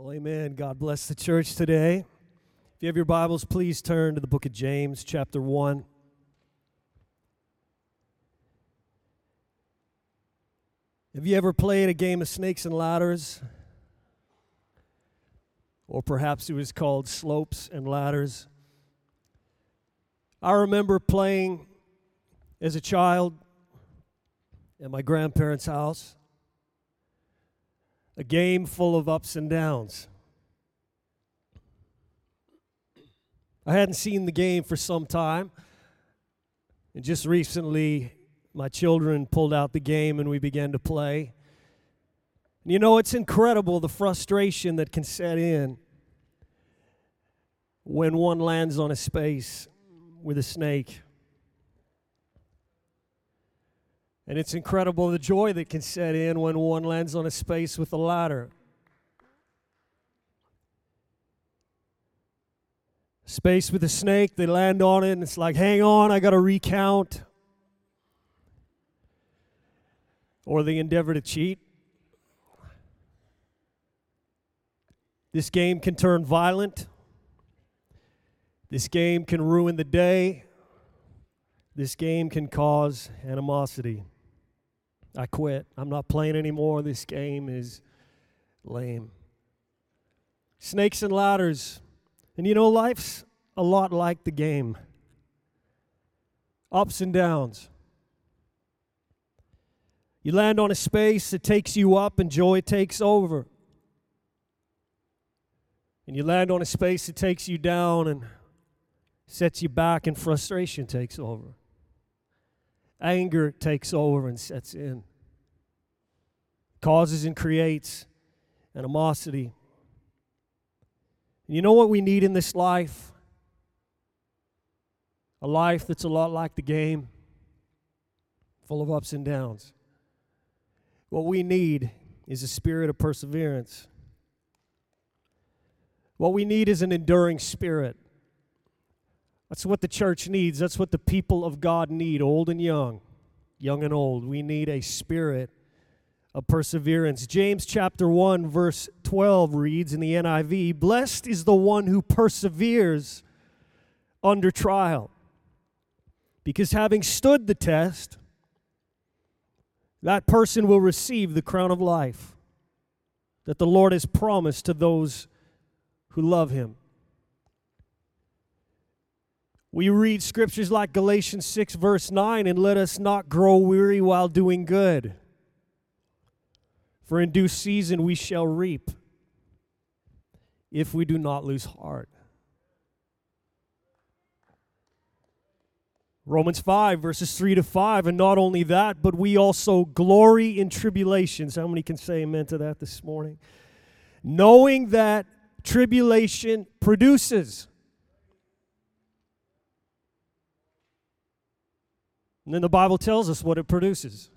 Well, amen. God bless the church today. If you have your Bibles, please turn to the book of James, chapter 1. Have you ever played a game of snakes and ladders? Or perhaps it was called slopes and ladders. I remember playing as a child at my grandparents' house a game full of ups and downs. I hadn't seen the game for some time. And just recently, my children pulled out the game and we began to play. And you know, it's incredible the frustration that can set in when one lands on a space with a snake. And it's incredible the joy that can set in when one lands on a space with a ladder. Space with a snake, they land on it, and it's like, hang on, I got to recount. Or they endeavor to cheat. This game can turn violent. This game can ruin the day. This game can cause animosity. I quit. I'm not playing anymore. This game is lame. Snakes and ladders. And you know, life's a lot like the game ups and downs. You land on a space that takes you up, and joy takes over. And you land on a space that takes you down and sets you back, and frustration takes over. Anger takes over and sets in, causes and creates animosity. And you know what we need in this life? A life that's a lot like the game, full of ups and downs. What we need is a spirit of perseverance. What we need is an enduring spirit. That's what the church needs. That's what the people of God need, old and young, young and old. We need a spirit of perseverance. James chapter 1 verse 12 reads in the NIV, "Blessed is the one who perseveres under trial, because having stood the test, that person will receive the crown of life that the Lord has promised to those who love him." We read scriptures like Galatians 6, verse 9, and let us not grow weary while doing good. For in due season we shall reap if we do not lose heart. Romans 5, verses 3 to 5, and not only that, but we also glory in tribulations. How many can say amen to that this morning? Knowing that tribulation produces And then the Bible tells us what it produces.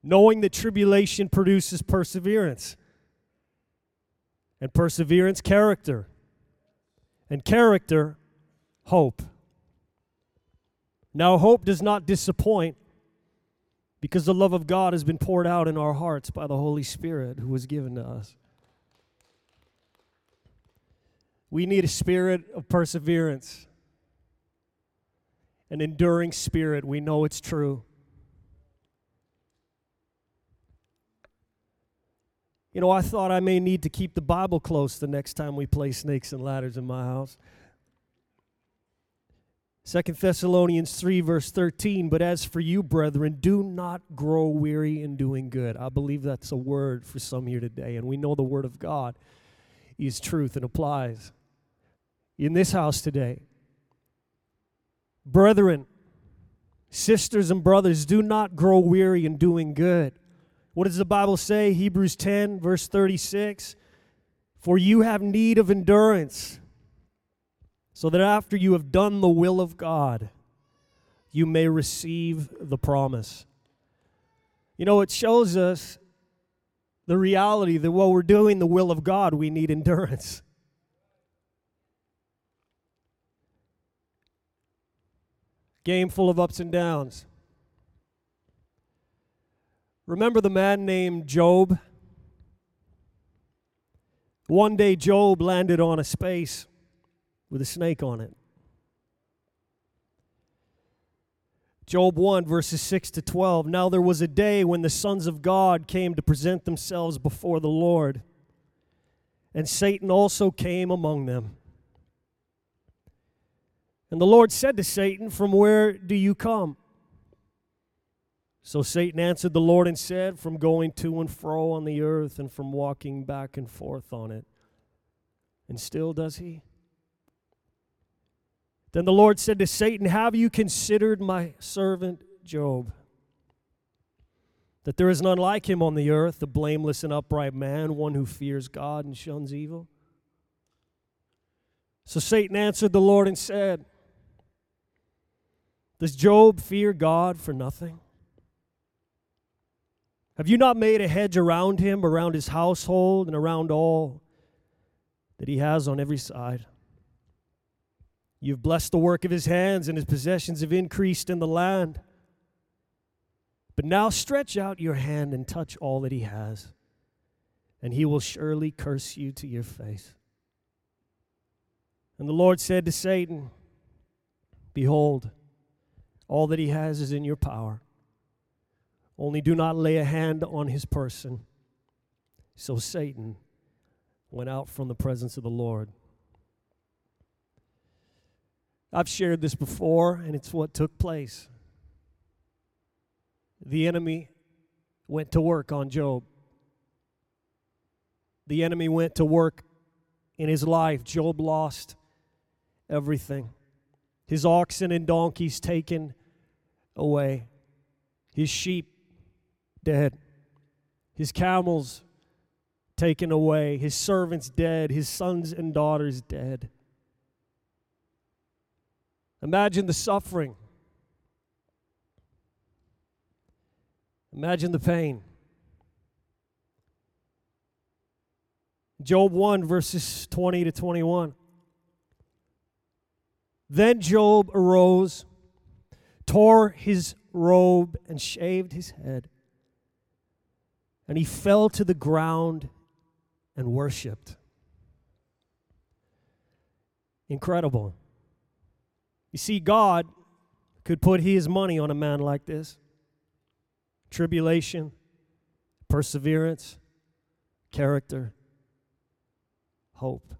Knowing that tribulation produces perseverance, and perseverance, character, and character, hope. Now, hope does not disappoint because the love of God has been poured out in our hearts by the Holy Spirit who was given to us. We need a spirit of perseverance an enduring spirit. We know it's true. You know, I thought I may need to keep the Bible close the next time we play snakes and ladders in my house. Second Thessalonians 3, verse 13. But as for you, brethren, do not grow weary in doing good. I believe that's a word for some here today. And we know the word of God is truth and applies in this house today. Brethren, sisters and brothers, do not grow weary in doing good. What does the Bible say? Hebrews 10, verse 36. For you have need of endurance, so that after you have done the will of God, you may receive the promise. You know, it shows us the reality that while we're doing the will of God, we need endurance. Game full of ups and downs. Remember the man named Job? One day, Job landed on a space with a snake on it. Job 1, verses 6 to 12. Now there was a day when the sons of God came to present themselves before the Lord, and Satan also came among them. And the Lord said to Satan, From where do you come? So Satan answered the Lord and said, From going to and fro on the earth and from walking back and forth on it. And still does he? Then the Lord said to Satan, Have you considered my servant Job? That there is none like him on the earth, a blameless and upright man, one who fears God and shuns evil. So Satan answered the Lord and said, Does Job fear God for nothing? Have you not made a hedge around him, around his household, and around all that he has on every side? You've blessed the work of his hands, and his possessions have increased in the land. But now stretch out your hand and touch all that he has, and he will surely curse you to your face. And the Lord said to Satan, Behold, all that he has is in your power. Only do not lay a hand on his person. So Satan went out from the presence of the Lord. I've shared this before, and it's what took place. The enemy went to work on Job. The enemy went to work in his life. Job lost everything. His oxen and donkeys taken away, his sheep dead, his camels taken away, his servants dead, his sons and daughters dead. Imagine the suffering. Imagine the pain. Job 1, verses 20 to 21. Then Job arose, tore his robe, and shaved his head. And he fell to the ground and worshiped. Incredible. You see, God could put his money on a man like this tribulation, perseverance, character, hope.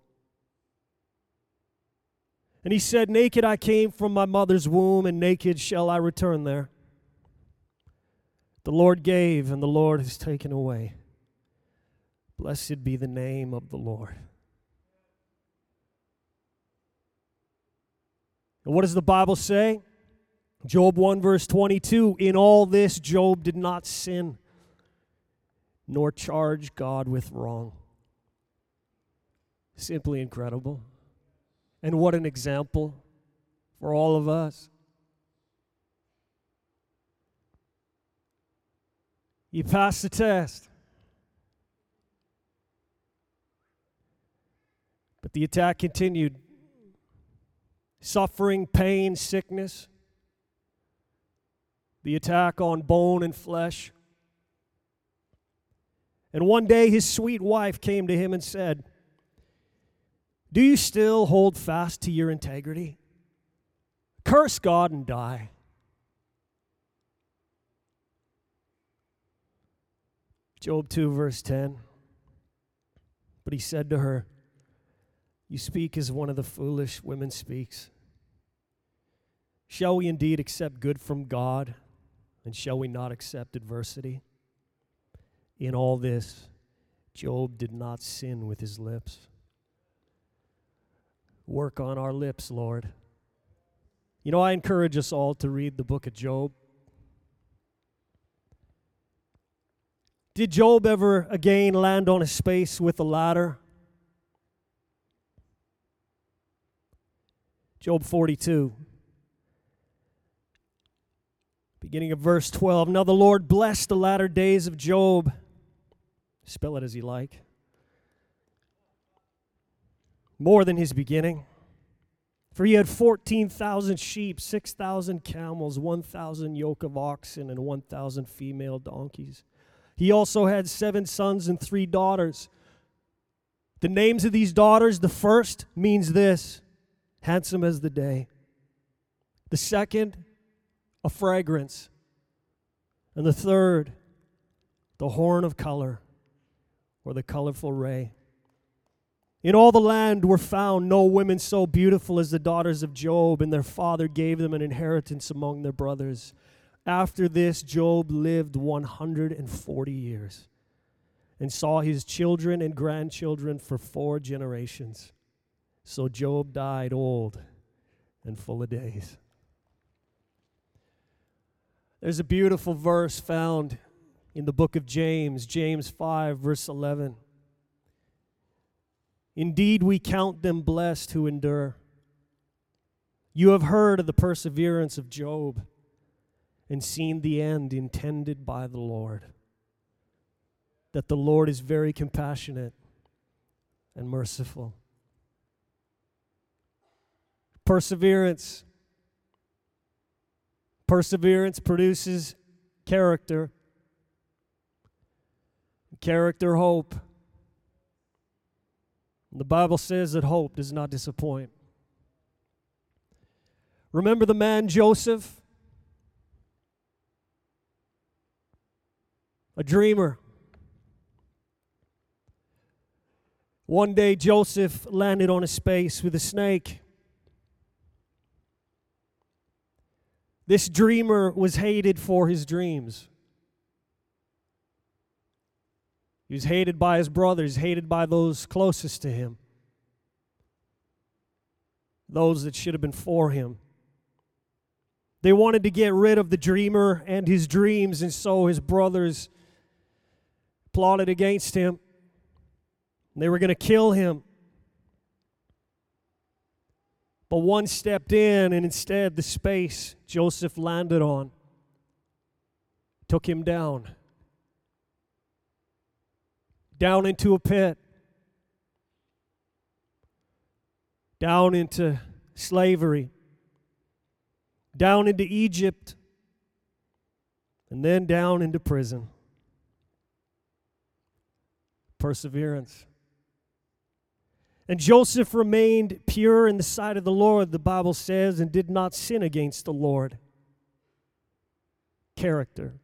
And he said, Naked I came from my mother's womb, and naked shall I return there. The Lord gave, and the Lord has taken away. Blessed be the name of the Lord. And what does the Bible say? Job 1, verse 22 In all this, Job did not sin, nor charge God with wrong. Simply incredible. And what an example for all of us. You passed the test. But the attack continued suffering, pain, sickness, the attack on bone and flesh. And one day his sweet wife came to him and said, Do you still hold fast to your integrity? Curse God and die. Job 2, verse 10. But he said to her, you speak as one of the foolish women speaks. Shall we indeed accept good from God, and shall we not accept adversity? In all this, Job did not sin with his lips. Work on our lips, Lord. You know, I encourage us all to read the book of Job. Did Job ever again land on a space with a ladder? Job 42. Beginning of verse 12. Now the Lord blessed the latter days of Job. Spell it as you like. More than his beginning. For he had 14,000 sheep, 6,000 camels, 1,000 yoke of oxen, and 1,000 female donkeys. He also had seven sons and three daughters. The names of these daughters the first means this handsome as the day. The second, a fragrance. And the third, the horn of color or the colorful ray. In all the land were found no women so beautiful as the daughters of Job, and their father gave them an inheritance among their brothers. After this, Job lived 140 years and saw his children and grandchildren for four generations. So Job died old and full of days. There's a beautiful verse found in the book of James, James 5, verse 11. Indeed, we count them blessed who endure. You have heard of the perseverance of Job and seen the end intended by the Lord that the Lord is very compassionate and merciful. Perseverance. Perseverance produces character. Character, hope. The Bible says that hope does not disappoint. Remember the man Joseph? A dreamer. One day, Joseph landed on a space with a snake. This dreamer was hated for his dreams. He was hated by his brothers, hated by those closest to him, those that should have been for him. They wanted to get rid of the dreamer and his dreams, and so his brothers plotted against him. They were going to kill him. But one stepped in, and instead, the space Joseph landed on took him down. Down into a pit. Down into slavery. Down into Egypt. And then down into prison. Perseverance. And Joseph remained pure in the sight of the Lord, the Bible says, and did not sin against the Lord. Character.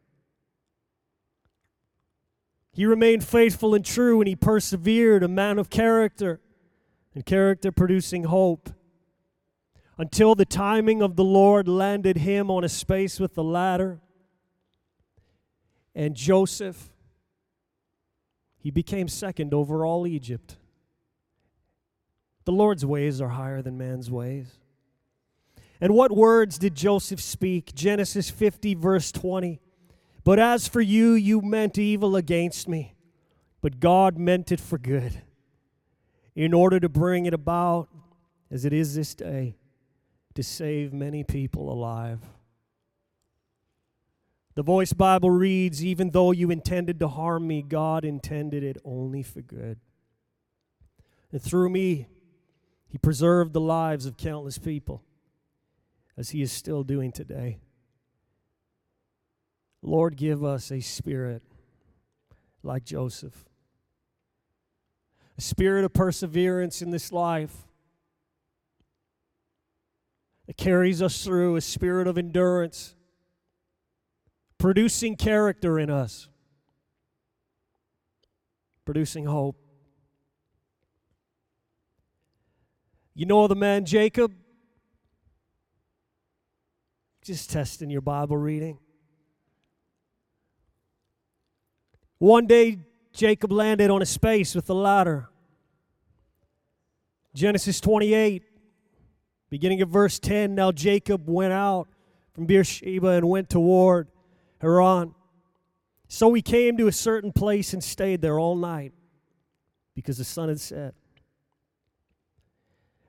He remained faithful and true, and he persevered, a man of character, and character producing hope. Until the timing of the Lord landed him on a space with the ladder. And Joseph, he became second over all Egypt. The Lord's ways are higher than man's ways. And what words did Joseph speak? Genesis 50, verse 20. But as for you, you meant evil against me, but God meant it for good, in order to bring it about, as it is this day, to save many people alive. The Voice Bible reads Even though you intended to harm me, God intended it only for good. And through me, he preserved the lives of countless people, as He is still doing today. Lord, give us a spirit like Joseph, a spirit of perseverance in this life that carries us through, a spirit of endurance, producing character in us, producing hope. You know the man Jacob? Just testing your Bible reading. One day, Jacob landed on a space with the ladder. Genesis 28, beginning of verse 10. Now Jacob went out from Beersheba and went toward Haran. So he came to a certain place and stayed there all night because the sun had set.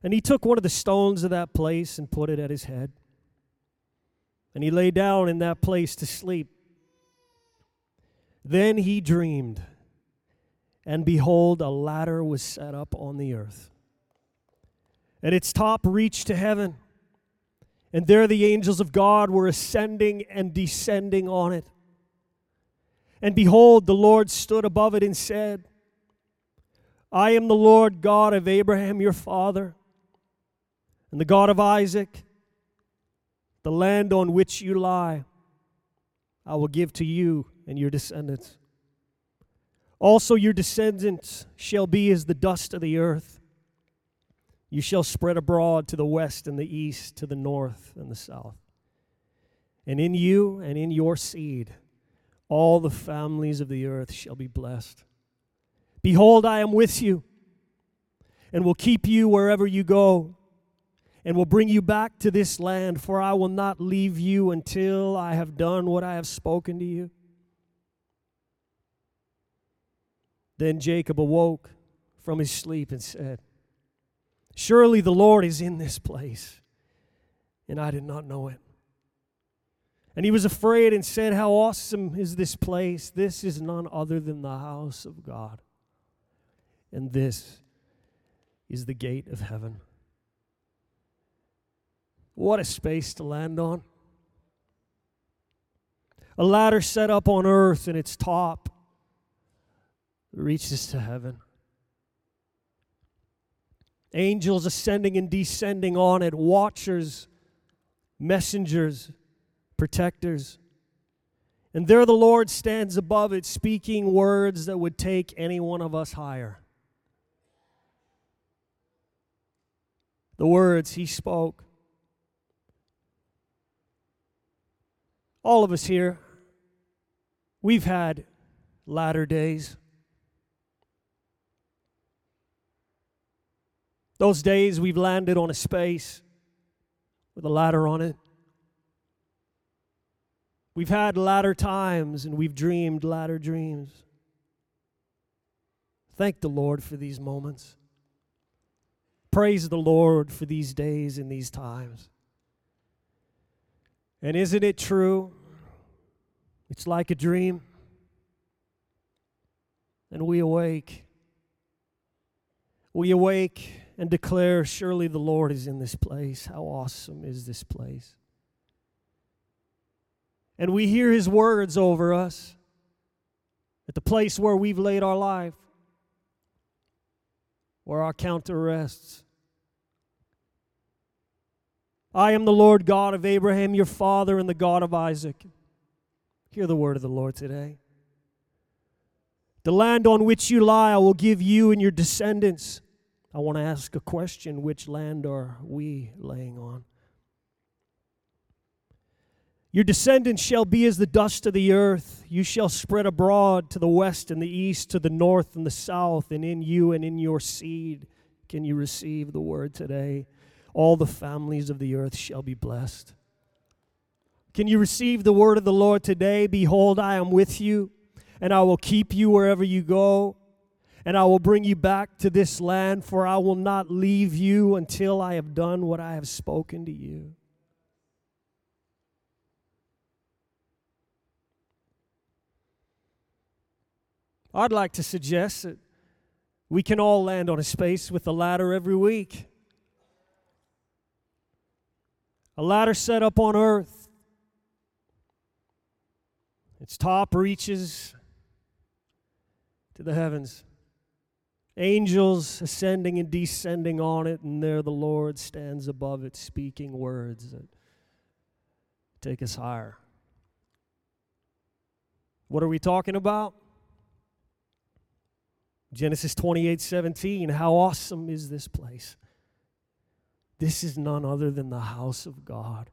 And he took one of the stones of that place and put it at his head. And he lay down in that place to sleep. Then he dreamed, and behold, a ladder was set up on the earth. And its top reached to heaven. And there the angels of God were ascending and descending on it. And behold, the Lord stood above it and said, I am the Lord God of Abraham your father, and the God of Isaac. The land on which you lie, I will give to you and your descendants. Also, your descendants shall be as the dust of the earth. You shall spread abroad to the west and the east, to the north and the south. And in you and in your seed, all the families of the earth shall be blessed. Behold, I am with you and will keep you wherever you go and will bring you back to this land, for I will not leave you until I have done what I have spoken to you. Then Jacob awoke from his sleep and said, Surely the Lord is in this place, and I did not know it. And he was afraid and said, How awesome is this place! This is none other than the house of God, and this is the gate of heaven. What a space to land on. A ladder set up on earth and its top reaches to heaven. Angels ascending and descending on it, watchers, messengers, protectors. And there the Lord stands above it, speaking words that would take any one of us higher. The words he spoke all of us here, we've had latter days. Those days we've landed on a space with a ladder on it. We've had latter times and we've dreamed latter dreams. Thank the Lord for these moments. Praise the Lord for these days and these times. And isn't it true? It's like a dream. And we awake. We awake and declare, Surely the Lord is in this place. How awesome is this place? And we hear his words over us at the place where we've laid our life, where our counter rests. I am the Lord God of Abraham, your father, and the God of Isaac. Hear the word of the Lord today. The land on which you lie, I will give you and your descendants. I want to ask a question which land are we laying on? Your descendants shall be as the dust of the earth. You shall spread abroad to the west and the east, to the north and the south, and in you and in your seed can you receive the word today all the families of the earth shall be blessed. Can you receive the word of the Lord today? Behold, I am with you, and I will keep you wherever you go, and I will bring you back to this land, for I will not leave you until I have done what I have spoken to you. I'd like to suggest that we can all land on a space with a ladder every week. a ladder set up on earth. Its top reaches to the heavens. Angels ascending and descending on it, and there the Lord stands above it, speaking words that take us higher. What are we talking about? Genesis 28 17. How awesome is this place? This is none other than the house of God,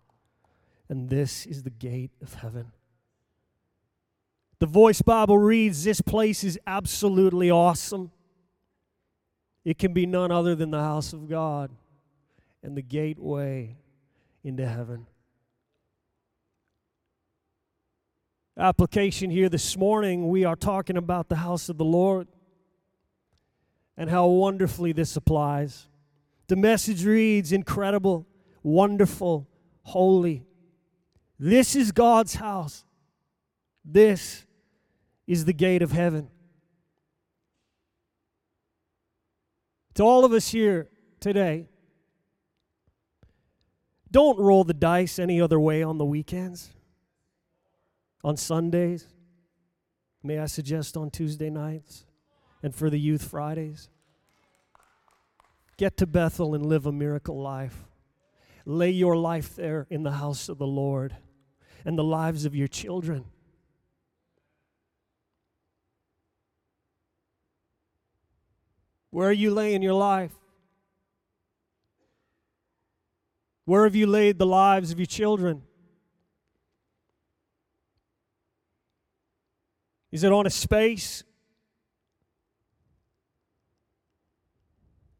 and this is the gate of heaven. The Voice Bible reads This place is absolutely awesome. It can be none other than the house of God and the gateway into heaven. Application here this morning, we are talking about the house of the Lord and how wonderfully this applies. The message reads incredible, wonderful, holy. This is God's house. This is the gate of heaven. To all of us here today, don't roll the dice any other way on the weekends, on Sundays. May I suggest on Tuesday nights and for the youth Fridays? Get to Bethel and live a miracle life. Lay your life there in the house of the Lord and the lives of your children. Where are you laying your life? Where have you laid the lives of your children? Is it on a space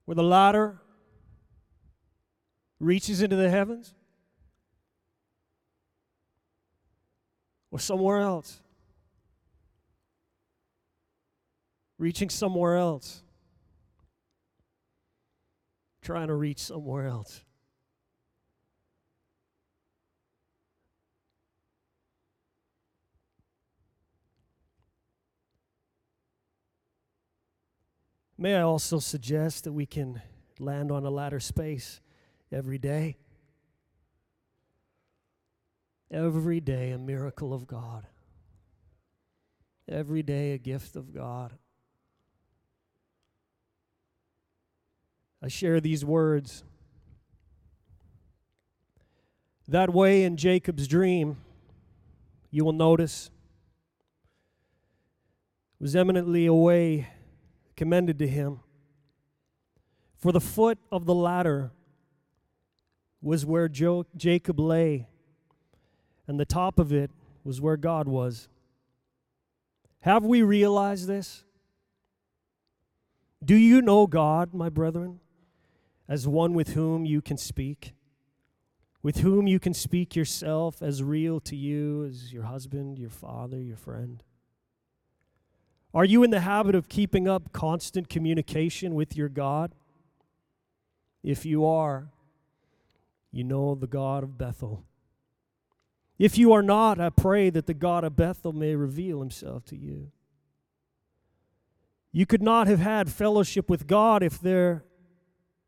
where the ladder reaches into the heavens? Or somewhere else? Reaching somewhere else. Trying to reach somewhere else. May I also suggest that we can land on a ladder space every day? Every day, a miracle of God. Every day, a gift of God. I share these words. That way, in Jacob's dream, you will notice, was eminently a way commended to him. For the foot of the ladder was where jo- Jacob lay, and the top of it was where God was. Have we realized this? Do you know God, my brethren, as one with whom you can speak? With whom you can speak yourself as real to you as your husband, your father, your friend? Are you in the habit of keeping up constant communication with your God? If you are, you know the God of Bethel. If you are not, I pray that the God of Bethel may reveal himself to you. You could not have had fellowship with God if there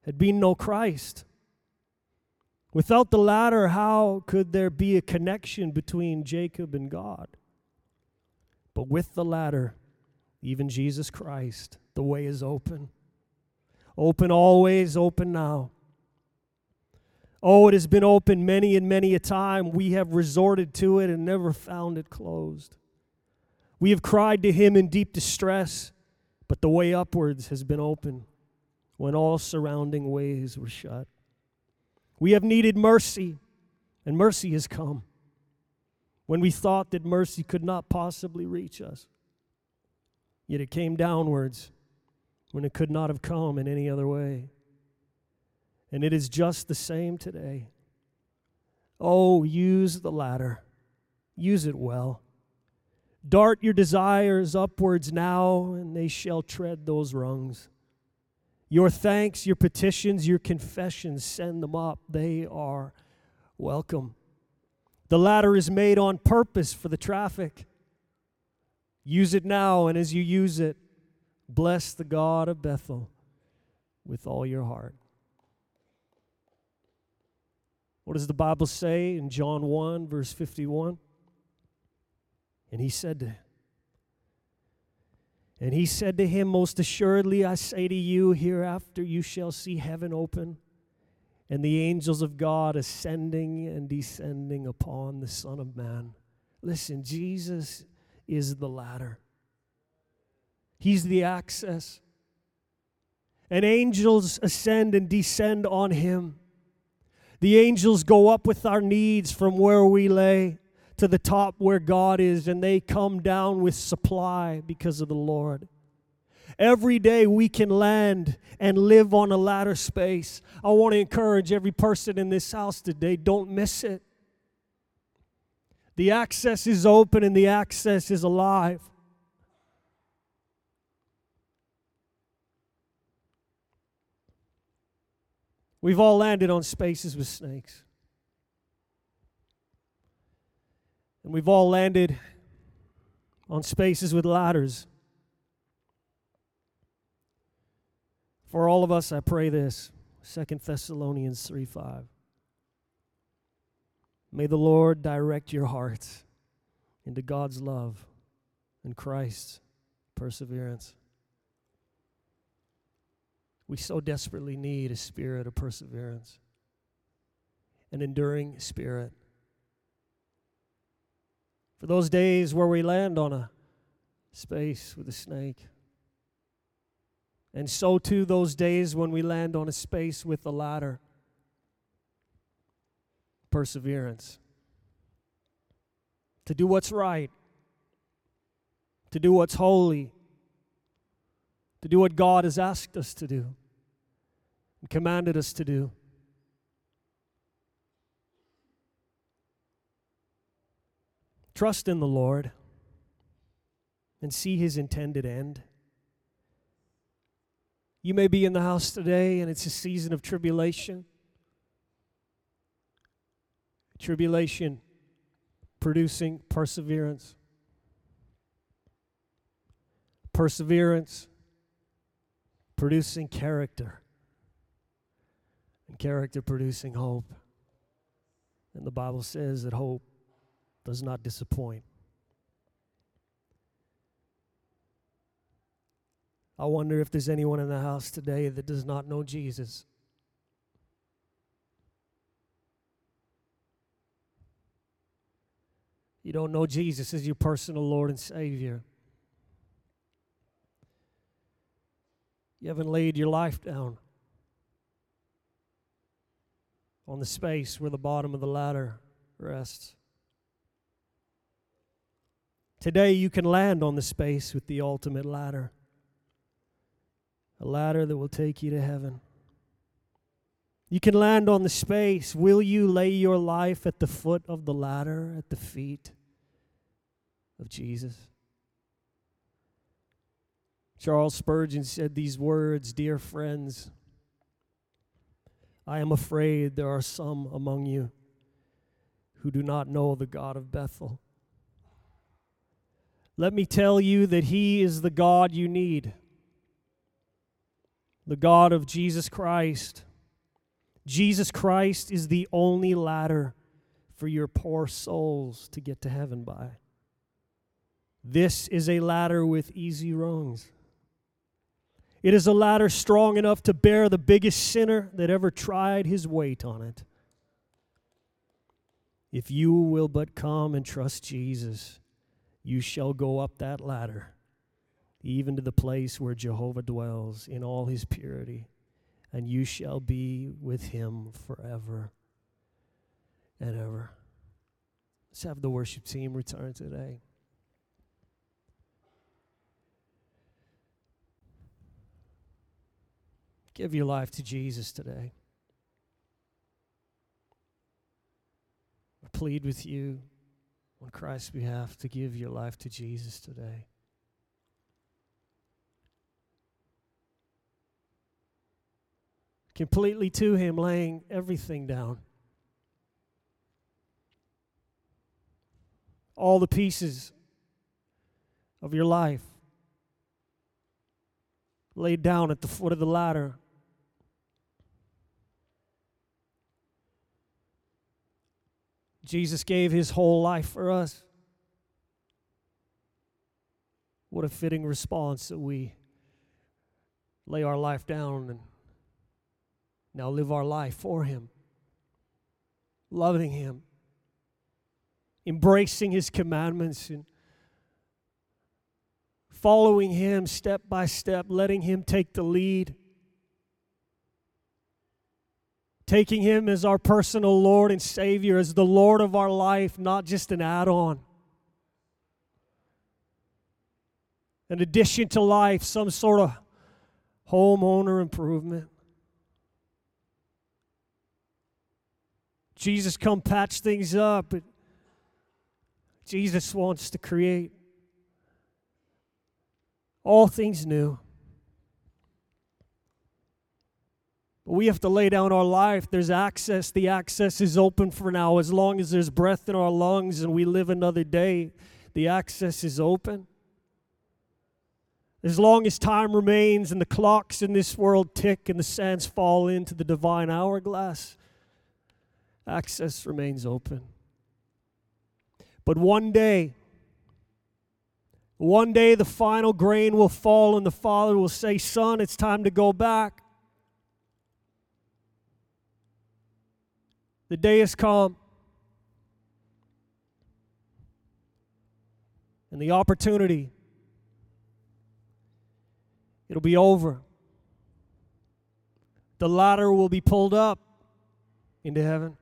had been no Christ. Without the ladder, how could there be a connection between Jacob and God? But with the ladder, even Jesus Christ. The way is open. Open always, open now. Oh, it has been open many and many a time. We have resorted to it and never found it closed. We have cried to Him in deep distress, but the way upwards has been open when all surrounding ways were shut. We have needed mercy, and mercy has come when we thought that mercy could not possibly reach us. Yet it came downwards when it could not have come in any other way. And it is just the same today. Oh, use the ladder, use it well. Dart your desires upwards now, and they shall tread those rungs. Your thanks, your petitions, your confessions, send them up. They are welcome. The ladder is made on purpose for the traffic. Use it now, and as you use it, bless the God of Bethel with all your heart. What does the Bible say in John 1, verse 51? And he said to and he said to him, Most assuredly I say to you, hereafter you shall see heaven open, and the angels of God ascending and descending upon the Son of Man. Listen, Jesus is the ladder, He's the access. And angels ascend and descend on Him. The angels go up with our needs from where we lay to the top where God is, and they come down with supply because of the Lord. Every day we can land and live on a ladder space. I want to encourage every person in this house today don't miss it. The access is open and the access is alive. We've all landed on spaces with snakes. And we've all landed on spaces with ladders. For all of us, I pray this. Second Thessalonians 3 5. May the Lord direct your hearts into God's love and Christ's perseverance. We so desperately need a spirit of perseverance, an enduring spirit. For those days where we land on a space with a snake. And so too those days when we land on a space with a ladder. Perseverance. To do what's right. To do what's holy. To do what God has asked us to do and commanded us to do. Trust in the Lord and see his intended end. You may be in the house today and it's a season of tribulation. Tribulation producing perseverance. Perseverance producing character. And character producing hope. And the Bible says that hope does not disappoint. I wonder if there's anyone in the house today that does not know Jesus. You don't know Jesus as your personal Lord and Savior. You haven't laid your life down on the space where the bottom of the ladder rests. Today, you can land on the space with the ultimate ladder a ladder that will take you to heaven. You can land on the space. Will you lay your life at the foot of the ladder, at the feet of Jesus? Charles Spurgeon said these words Dear friends, I am afraid there are some among you who do not know the God of Bethel. Let me tell you that He is the God you need the God of Jesus Christ. Jesus Christ is the only ladder for your poor souls to get to heaven by. This is a ladder with easy rungs. It is a ladder strong enough to bear the biggest sinner that ever tried his weight on it. If you will but come and trust Jesus, you shall go up that ladder even to the place where Jehovah dwells in all his purity, and you shall be with him forever and ever. Let's have the worship team return today. Give your life to Jesus today. I plead with you on Christ's behalf to give your life to Jesus today. completely to Him, laying everything down. All the pieces of your life laid down at the foot of the ladder. Jesus gave his whole life for us. What a fitting response that we lay our life down and now live our life for Him, loving Him, embracing His commandments, and following Him step by step, letting Him take the lead. Taking Him as our personal Lord and Savior, as the Lord of our life, not just an add on. An addition to life, some sort of homeowner improvement. Jesus come patch things up, but Jesus wants to create all things new. But we have to lay down our life. There's access. The access is open for now. As long as there's breath in our lungs and we live another day, the access is open. As long as time remains and the clocks in this world tick and the sands fall into the divine hourglass, access remains open. But one day, one day the final grain will fall and the Father will say, Son, it's time to go back. The day has come. And the opportunity, it'll be over. The ladder will be pulled up into heaven.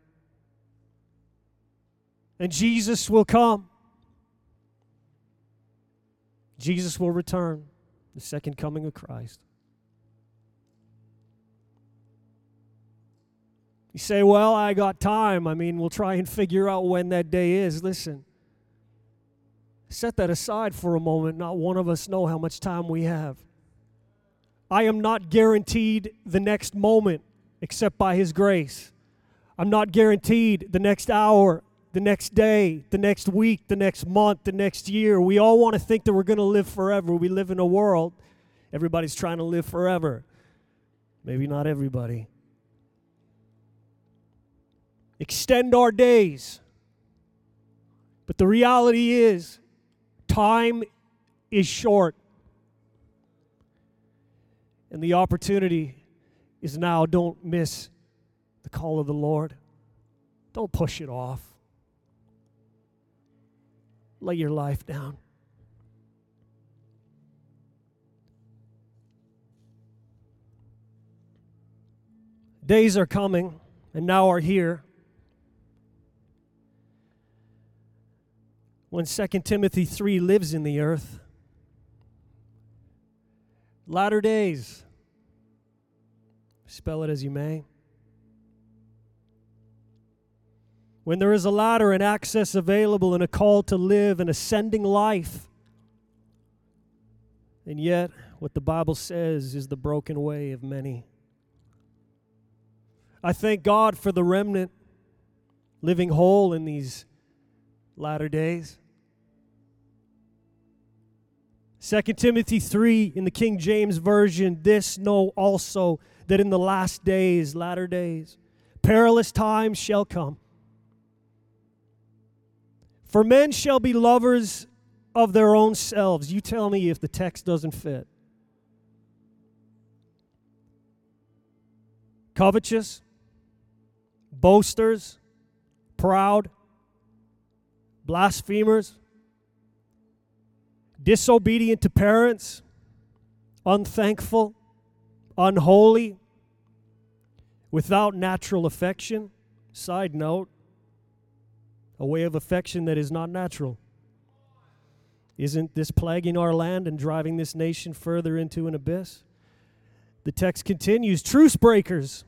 And Jesus will come. Jesus will return, the second coming of Christ. You say, Well, I got time. I mean, we'll try and figure out when that day is. Listen, set that aside for a moment. Not one of us know how much time we have. I am not guaranteed the next moment except by His grace. I'm not guaranteed the next hour, the next day, the next week, the next month, the next year. We all want to think that we're going to live forever. We live in a world, everybody's trying to live forever. Maybe not everybody extend our days. But the reality is, time is short. And the opportunity is now. Don't miss the call of the Lord. Don't push it off. Lay your life down. Days are coming and now are here when 2 Timothy 3 lives in the earth. Latter days, spell it as you may. When there is a ladder and access available and a call to live an ascending life, and yet what the Bible says is the broken way of many. I thank God for the remnant living whole in these latter days. 2 Timothy 3 in the King James Version, this know also that in the last days, latter days, perilous times shall come. For men shall be lovers of their own selves. You tell me if the text doesn't fit. Covetous, boasters, proud, blasphemers disobedient to parents, unthankful, unholy, without natural affection. Side note, a way of affection that is not natural. Isn't this plaguing our land and driving this nation further into an abyss? The text continues truce breakers.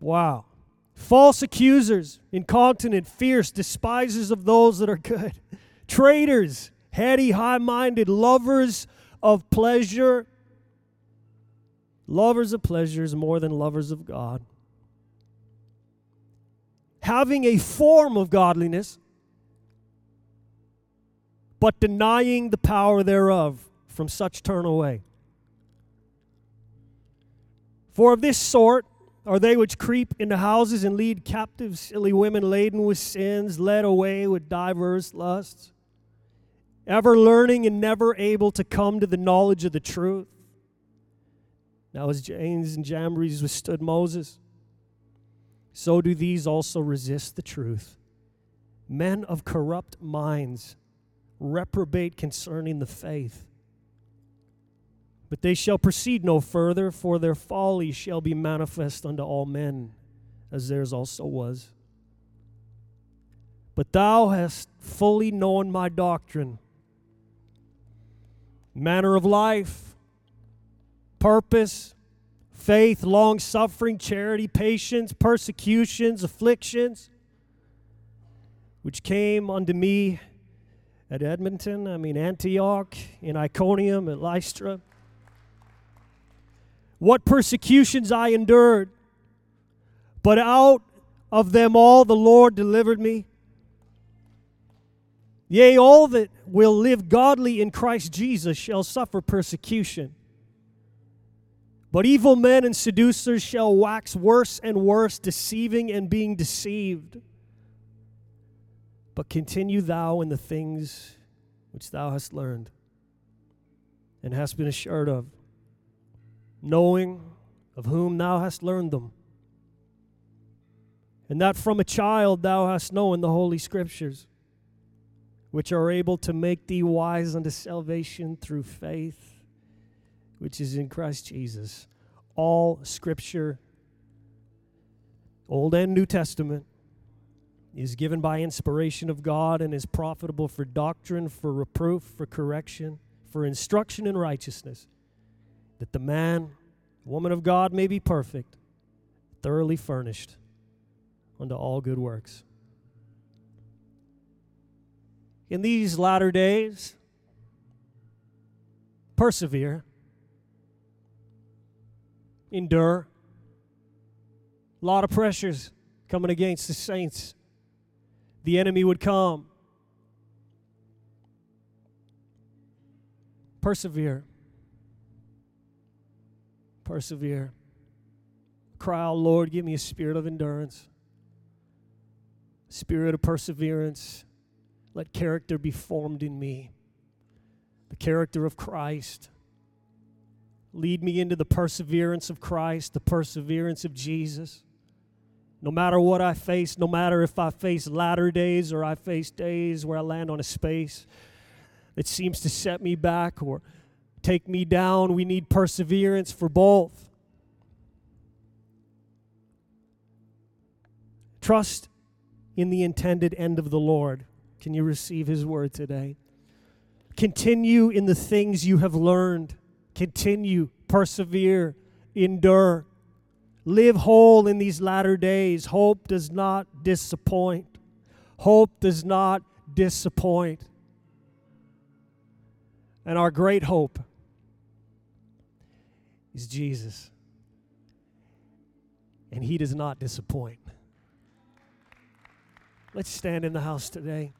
Wow. False accusers, incontinent, fierce, despisers of those that are good, traitors heady, high minded, lovers of pleasure. Lovers of pleasures more than lovers of God. Having a form of godliness, but denying the power thereof, from such turn away. For of this sort are they which creep into houses and lead captive silly women laden with sins, led away with divers lusts ever learning and never able to come to the knowledge of the truth. Now, as Jannes and Jambres withstood Moses, so do these also resist the truth. Men of corrupt minds reprobate concerning the faith. But they shall proceed no further, for their folly shall be manifest unto all men, as theirs also was. But thou hast fully known my doctrine manner of life, purpose, faith, long suffering, charity, patience, persecutions, afflictions, which came unto me at Edmonton, I mean Antioch, in Iconium, at Lystra. What persecutions I endured, but out of them all the Lord delivered me. Yea, all that will live godly in Christ Jesus shall suffer persecution. But evil men and seducers shall wax worse and worse, deceiving and being deceived. But continue thou in the things which thou hast learned and hast been assured of, knowing of whom thou hast learned them, and that from a child thou hast known the holy scriptures, which are able to make thee wise unto salvation through faith, which is in Christ Jesus. All scripture, Old and New Testament, is given by inspiration of God and is profitable for doctrine, for reproof, for correction, for instruction in righteousness, that the man, woman of God may be perfect, thoroughly furnished unto all good works. In these latter days, persevere, endure. A lot of pressures coming against the saints. The enemy would come. Persevere. Persevere. Cry out, Lord, give me a spirit of endurance spirit of perseverance. Let character be formed in me. The character of Christ. Lead me into the perseverance of Christ, the perseverance of Jesus. No matter what I face, no matter if I face latter days or I face days where I land on a space that seems to set me back or take me down, we need perseverance for both. Trust in the intended end of the Lord. Can you receive his word today? Continue in the things you have learned. Continue, persevere, endure. Live whole in these latter days. Hope does not disappoint. Hope does not disappoint. And our great hope is Jesus. And he does not disappoint. Let's stand in the house today.